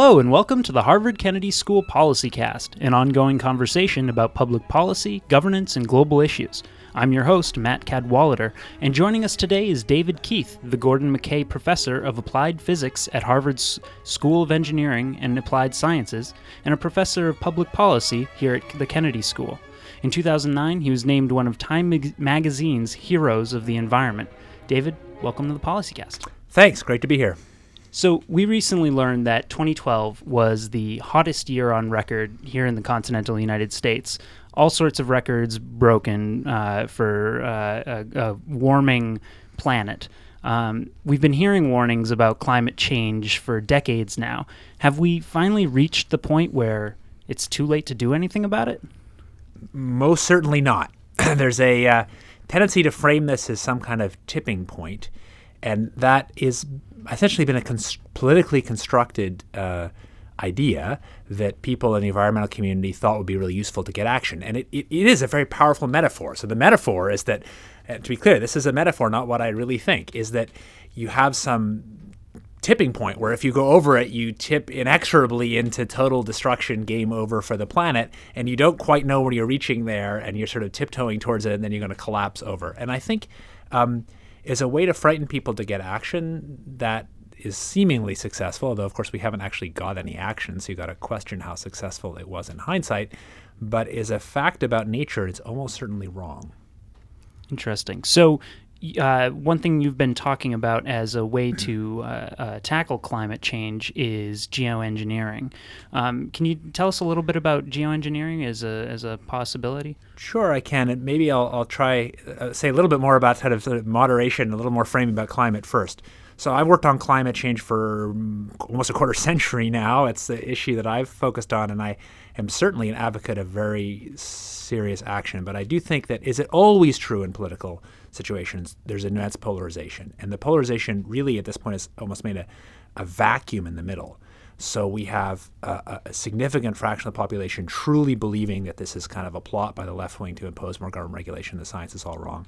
Hello, and welcome to the Harvard Kennedy School Policy Cast, an ongoing conversation about public policy, governance, and global issues. I'm your host, Matt Cadwallader, and joining us today is David Keith, the Gordon McKay Professor of Applied Physics at Harvard's School of Engineering and Applied Sciences, and a Professor of Public Policy here at the Kennedy School. In 2009, he was named one of Time Mag- Magazine's Heroes of the Environment. David, welcome to the PolicyCast. Thanks. Great to be here. So, we recently learned that 2012 was the hottest year on record here in the continental United States. All sorts of records broken uh, for uh, a, a, warming planet. Um, we've been hearing warnings about climate change for decades now. Have we finally reached the point where it's too late to do anything about it? Most certainly not. There's a uh, tendency to frame this as some kind of tipping point, and that is essentially been a cons- politically constructed uh, idea that people in the environmental community thought would be really useful to get action. And it, it, it is a very powerful metaphor. So the metaphor is that, to be clear, this is a metaphor, not what I really think, is that you have some tipping point where if you go over it, you tip inexorably into total destruction, game over for the planet, and you don't quite know when you're reaching there, and you're sort of tiptoeing towards it, and then you're going to collapse over. And I think um, is a way to frighten people to get action that is seemingly successful, although of course we haven't actually got any action, so you got to question how successful it was in hindsight, but is a fact about nature, it's almost certainly wrong. Interesting. So uh, one thing you've been talking about as a way to uh, uh, tackle climate change is geoengineering. Um, can you tell us a little bit about geoengineering as a as a possibility? Sure, I can, and maybe I'll, I'll try uh, say a little bit more about sort of, sort of moderation, a little more framing about climate first. So I've worked on climate change for mm, almost a quarter century now. It's the issue that I've focused on, and I am certainly an advocate of very serious action. But I do think that is it always true in political situations? There's immense polarization, and the polarization really at this point has almost made a, a vacuum in the middle. So we have a, a, significant fraction of the population truly believing that this is kind of a plot by the left wing to impose more government regulation. The science is all wrong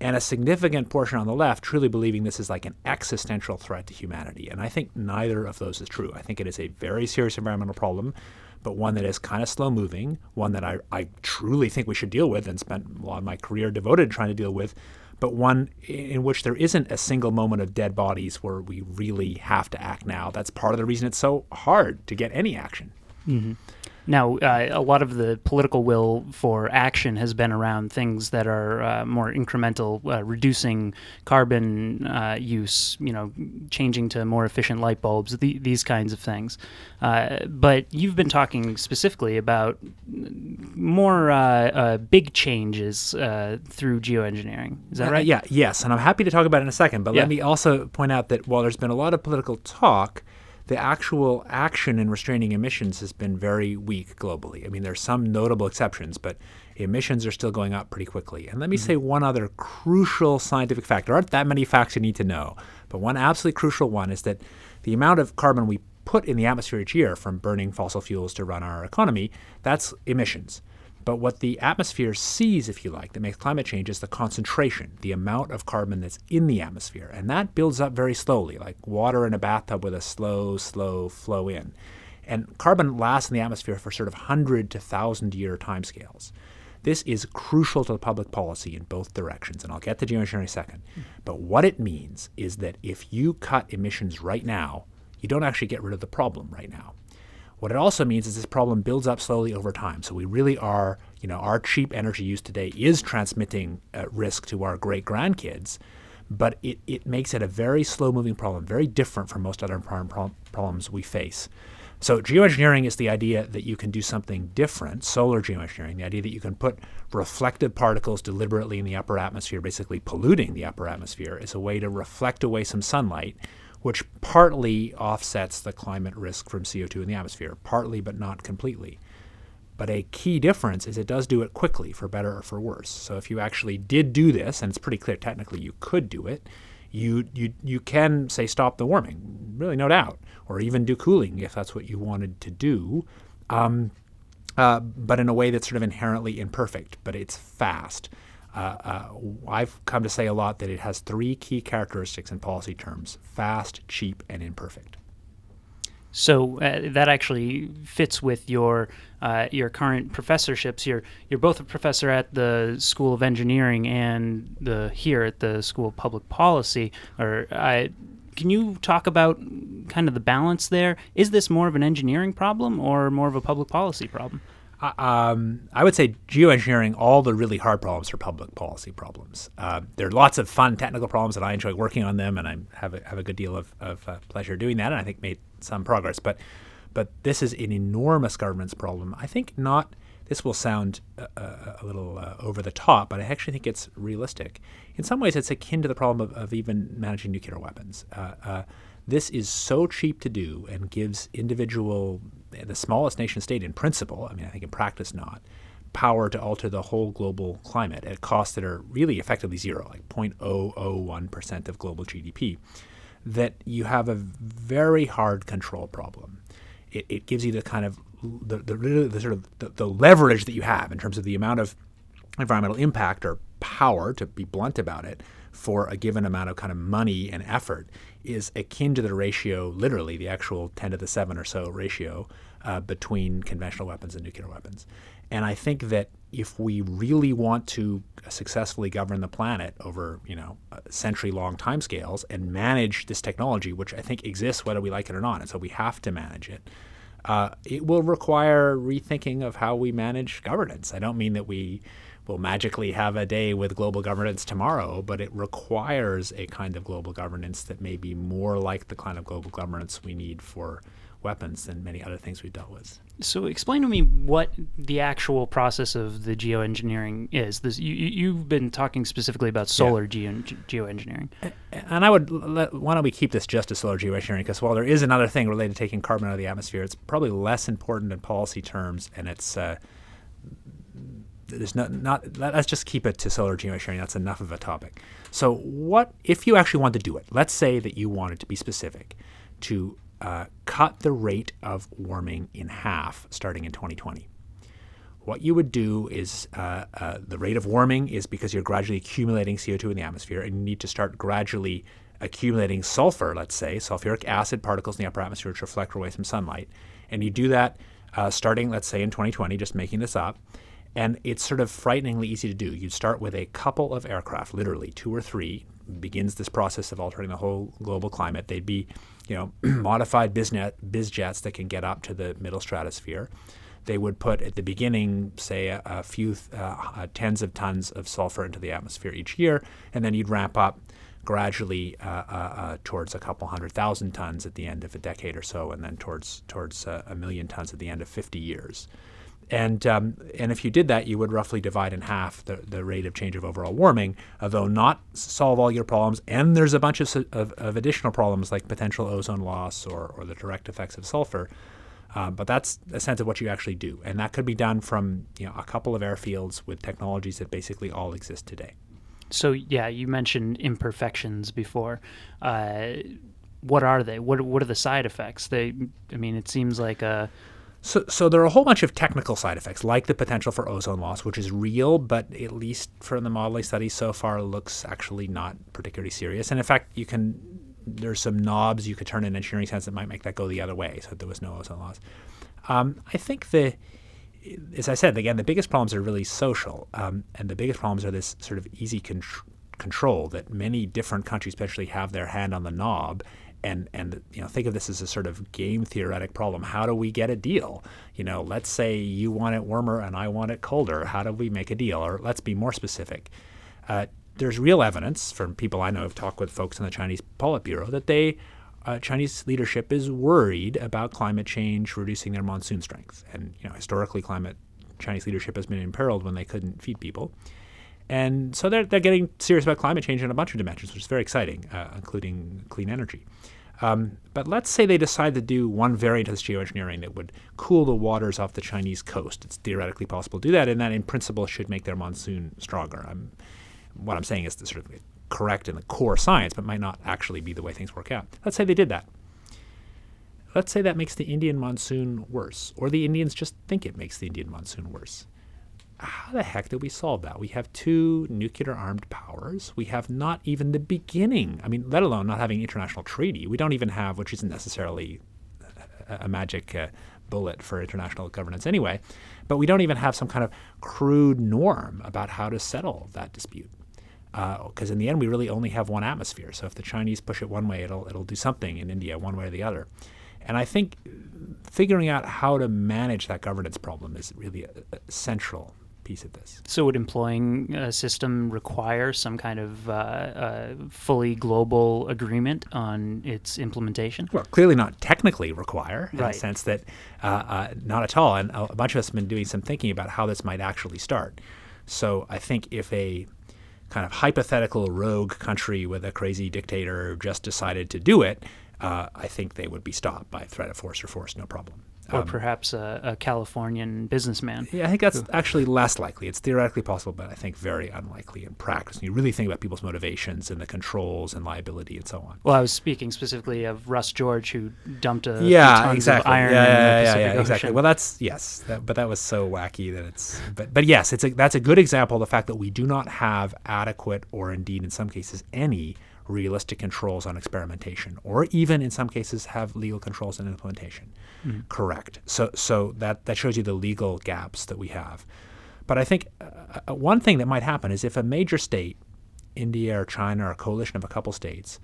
and a significant portion on the left truly believing this is like an existential threat to humanity. And I think neither of those is true. I think it is a very serious environmental problem, but one that is kind of slow moving, one that I, I truly think we should deal with and spent a lot of my career devoted trying to deal with, but one in which there isn't a single moment of dead bodies where we really have to act now. That's part of the reason it's so hard to get any action. Mm-hmm. Now, uh, a lot of the political will for action has been around things that are uh, more incremental, uh, reducing carbon uh, use, you know, changing to more efficient light bulbs, the, these kinds of things. Uh, but you've been talking specifically about more uh, big changes through geoengineering. Is that right? yeah, yes. And I'm happy to talk about it in a second. But yeah. let me also point out that while there's been a lot of political talk, the actual action in restraining emissions has been very weak globally. I mean, there's some notable exceptions, but emissions are still going up pretty quickly. And let me mm-hmm. say one other crucial scientific fact. There aren't that many facts you need to know, but one absolutely crucial one is that the amount of carbon we put in the atmosphere each year from burning fossil fuels to run our economy, that's emissions. But what the atmosphere sees, if you like, that makes climate change is the concentration, the amount of carbon that's in the atmosphere. And that builds up very slowly, like water in a bathtub with a slow, slow flow in. And carbon lasts in the atmosphere for sort of 100 to 1,000 year timescales. This is crucial to the public policy in both directions, and I'll get to geoengineering in a second. But what it means is that if you cut emissions right now, you don't actually get rid of the problem right now. What it also means is this problem builds up slowly over time. So we really are, you know, our cheap energy use today is transmitting uh, risk to our great grandkids, but it, it makes it a very slow moving problem, very different from most other problems we face. So geoengineering is the idea that you can do something different, solar geoengineering, the idea that you can put reflective particles deliberately in the upper atmosphere, basically polluting the upper atmosphere, is a way to reflect away some sunlight which partly offsets the climate risk from CO2 in the atmosphere, partly but not completely. But a key difference is it does do it quickly, for better or for worse. So if you actually did do this, and it's pretty clear technically you could do it, you you you can say stop the warming, really no doubt, or even do cooling if that's what you wanted to do, um, uh, but in a way that's sort of inherently imperfect, but it's fast. Uh, uh, I've come to say a lot that it has three key characteristics in policy terms fast, cheap, and imperfect. So uh, that actually fits with your uh, your current professorships. You're you're both a professor at the School of Engineering and the here at the School of Public Policy. Or can you talk about kind of the balance there? Is this more of an engineering problem or more of a public policy problem? Uh, um, I would say geoengineering, all the really hard problems are public policy problems. Uh, there are lots of fun technical problems that I enjoy working on them, and I have a, have a good deal of, of uh, pleasure doing that, and I think made some progress. But but this is an enormous governance problem. I think not. This will sound uh, uh, a little uh, over the top, but I actually think it's realistic. In some ways, it's akin to the problem of, of even managing nuclear weapons. This is so cheap to do and gives individual the smallest nation state in principle, I mean, I think in practice not, power to alter the whole global climate at costs that are really effectively zero, like 0.001% of global GDP, that you have a very hard control problem. It, it gives you the kind of the, the, the sort of the, the leverage that you have in terms of the amount of environmental impact or power, to be blunt about it, for a given amount of kind of money and effort is akin to the ratio, literally the actual 10 to the 7 or so ratio uh, between conventional weapons and nuclear weapons. And I think that if we really want to successfully govern the planet over, you know, century-long timescales and manage this technology, which I think exists whether we like it or not, and so we have to manage it, uh, it will require rethinking of how we manage governance. I don't mean that we will magically have a day with global governance tomorrow, but it requires a kind of global governance that may be more like the kind of global governance we need for weapons than many other things we've dealt with. So, explain to me what the actual process of the geoengineering is. This, you, have been talking specifically about solar yeah. geo, geoengineering, and I would let, why don't we keep this just to solar geoengineering? Because while there is another thing related to taking carbon out of the atmosphere, it's probably less important in policy terms, and it's uh, there's not, not let's just keep it to solar geoengineering. That's enough of a topic. So, what if you actually want to do it? Let's say that you wanted to be specific to uh, cut the rate of warming in half starting in 2020. What you would do is uh, uh, the rate of warming is because you're gradually accumulating CO2 in the atmosphere, and you need to start gradually accumulating sulfur, let's say, sulfuric acid particles in the upper atmosphere, which reflect away some sunlight. And you do that uh, starting, let's say, in 2020, just making this up. And it's sort of frighteningly easy to do. You'd start with a couple of aircraft, literally two or three, begins this process of altering the whole global climate. They'd be, you know, modified biznet, biz jets that can get up to the middle stratosphere. They would put at the beginning, say, a, a few uh, uh, tens of tons of sulfur into the atmosphere each year, and then you'd ramp up gradually uh, uh, uh towards a couple hundred thousand tons at the end of a decade or so, and then towards towards uh, a million tons at the end of 50 years. And, um, and if you did that, you would roughly divide in half the, the rate of change of overall warming, although not solve all your problems. And there's a bunch of, of, of additional problems like potential ozone loss or, or the direct effects of sulfur. Uh, but that's a sense of what you actually do. And that could be done from you know, a couple of airfields with technologies that basically all exist today. So, yeah, you mentioned imperfections before. Uh, what are they? What, what are the side effects? They, I mean, it seems like a so, so there are a whole bunch of technical side effects, like the potential for ozone loss, which is real, but at least from the modeling studies so far, looks actually not particularly serious. And in fact, you can there's some knobs you could turn in engineering sense that might make that go the other way, so there was no ozone loss. Um, I think the as I said again, the biggest problems are really social, um, and the biggest problems are this sort of easy con- control that many different countries, especially, have their hand on the knob and and you know think of this as a sort of game theoretic problem. How do we get a deal? You know let's say you want it warmer and i want it colder. How do we make a deal? Or let's be more specific. Uh, there's real evidence from people i know have talked with folks in the chinese politburo that they uh, chinese leadership is worried about climate change reducing their monsoon strength. And you know historically climate chinese leadership has been imperiled when they couldn't feed people and so they're, they're getting serious about climate change in a bunch of dimensions, which is very exciting, uh, including clean energy. Um, but let's say they decide to do one variant of this geoengineering that would cool the waters off the Chinese coast. It's theoretically possible to do that, and that in principle should make their monsoon stronger. I'm, what I'm saying is sort of correct in the core science, but might not actually be the way things work out. Let's say they did that. Let's say that makes the Indian monsoon worse, or the Indians just think it makes the Indian monsoon worse how the heck did we solve that? We have two nuclear armed powers. We have not even the beginning, I mean, let alone not having an international treaty. We don't even have, which isn't necessarily a, a magic uh, bullet for international governance anyway. But we don't even have some kind of crude norm about how to settle that dispute. Because uh, in the end, we really only have one atmosphere. So if the Chinese push it one way, it'll it'll do something in India one way or the other. And I think figuring out how to manage that governance problem is really a central piece of this. So, would employing a system require some kind of uh, uh, fully global agreement on its implementation? Well, clearly not technically require, in right. the sense that uh, uh, not at all. And a bunch of us have been doing some thinking about how this might actually start. So, I think if a kind of hypothetical rogue country with a crazy dictator just decided to do it, uh, I think they would be stopped by threat of force or force, no problem. Or um, perhaps a, a, Californian businessman. Yeah, I think that's actually less likely. It's theoretically possible, but I think very unlikely in practice. When you really think about people's motivations and the controls and liability and so on. Well, I was speaking specifically of Russ George, who dumped a yeah, tons exactly. of iron yeah, in yeah, the yeah, Pacific yeah, exactly. Ocean. Well, that's yes, that, but that was so wacky that it's. But but yes, it's a, that's a good example of the fact that we do not have adequate, or indeed in some cases any realistic controls on experimentation, or even in some cases have legal controls on implementation. Mm-hmm. Correct. So so that that shows you the legal gaps that we have. But I think uh, uh, one thing that might happen is if a major state, India or China or a coalition of a couple states,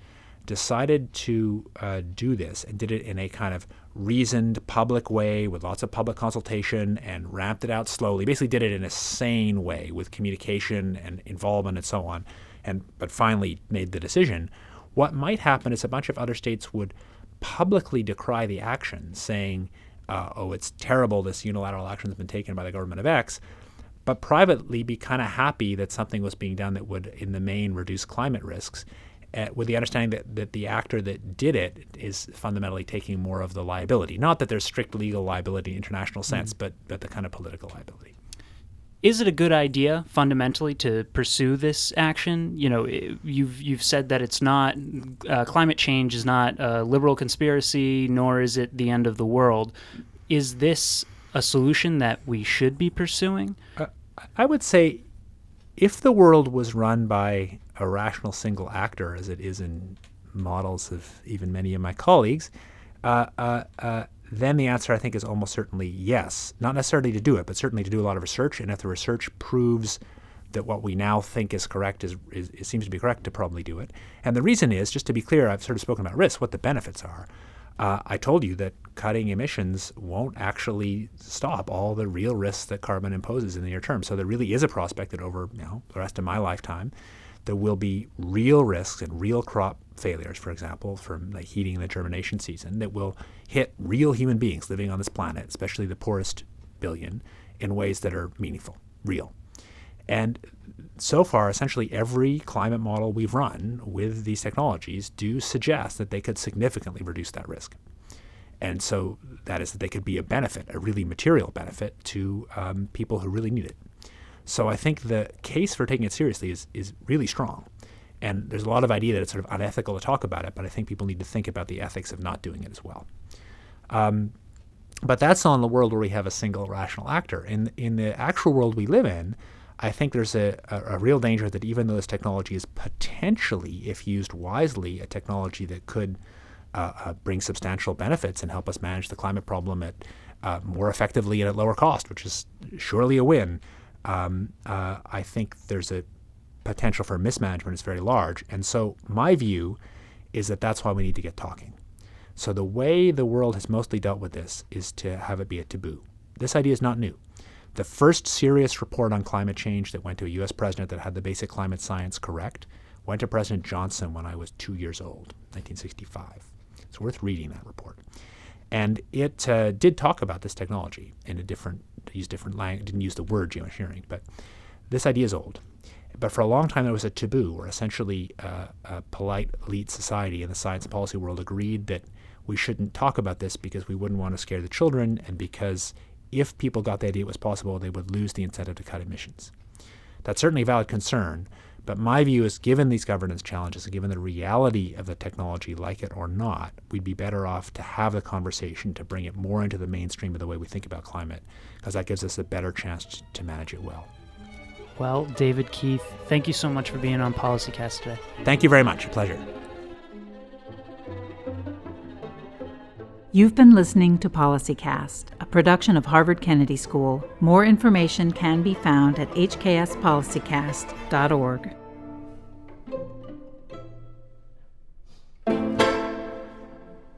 decided to uh, do this and did it in a kind of reasoned public way with lots of public consultation and ramped it out slowly, basically did it in a sane way with communication and involvement and so on and but finally made the decision, what might happen is a bunch of other states would publicly decry the action, saying, uh, "Oh, it's terrible. This unilateral action has been taken by the government of X." But privately, be kind of happy that something was being done that would, in the main, reduce climate risks, uh, with the understanding that, that the actor that did it is fundamentally taking more of the liability. Not that there's strict legal liability in international sense, mm. but but the kind of political liability is it a good idea fundamentally to pursue this action? You know, you've you've said that it's not uh, climate change is not a liberal conspiracy, nor is it the end of the world. Is this a solution that we should be pursuing? Uh, I would say, if the world was run by a rational single actor, as it is in models of even many of my colleagues, uh, uh, uh then the answer I think is almost certainly yes. Not necessarily to do it, but certainly to do a lot of research. And if the research proves that what we now think is correct is, is it seems to be correct to probably do it. And the reason is, just to be clear, I've sort of spoken about risks, what the benefits are. Uh, I told you that cutting emissions won't actually stop all the real risks that carbon imposes in the near term. So there really is a prospect that over you know, the rest of my lifetime, there will be real risks and real crop failures, for example, from the heating and the germination season that will hit real human beings living on this planet, especially the poorest billion, in ways that are meaningful, real. And so far, essentially every climate model we've run with these technologies do suggest that they could significantly reduce that risk. And so that is that they could be a benefit, a really material benefit to um, people who really need it. So I think the case for taking it seriously is, is really strong. And there's a lot of idea that it's sort of unethical to talk about it, but I think people need to think about the ethics of not doing it as well. Um, but that's in the world where we have a single rational actor. In in the actual world we live in, I think there's a, a, a, real danger that even though this technology is potentially, if used wisely, a technology that could uh, uh, bring substantial benefits and help us manage the climate problem at uh, more effectively and at lower cost, which is surely a win um, uh, I think there's a potential for mismanagement is very large. And so my view is that that's why we need to get talking. So the way the world has mostly dealt with this is to have it be a taboo. This idea is not new. The first serious report on climate change that went to a U.S. president that had the basic climate science correct went to President Johnson when I was two years old, 1965. It's worth reading that report. And it uh, did talk about this technology in a different use different language, didn't use the word geoengineering, but this idea is old. But for a long time, there was a taboo where essentially uh, a polite elite society in the science and policy world agreed that we shouldn't talk about this because we wouldn't want to scare the children and because if people got the idea it was possible, they would lose the incentive to cut emissions. That's certainly a valid concern, but my view is given these governance challenges and given the reality of the technology, like it or not, we'd be better off to have the conversation to bring it more into the mainstream of the way we think about climate, because that gives us a better chance to manage it well. Well, David Keith, thank you so much for being on PolicyCast today. Thank you very much. A pleasure. You've been listening to PolicyCast, a production of Harvard Kennedy School. More information can be found at hkspolicycast.org.